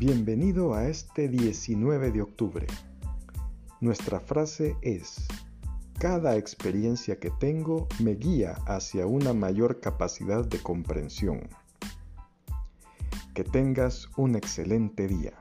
Bienvenido a este 19 de octubre. Nuestra frase es, cada experiencia que tengo me guía hacia una mayor capacidad de comprensión. Que tengas un excelente día.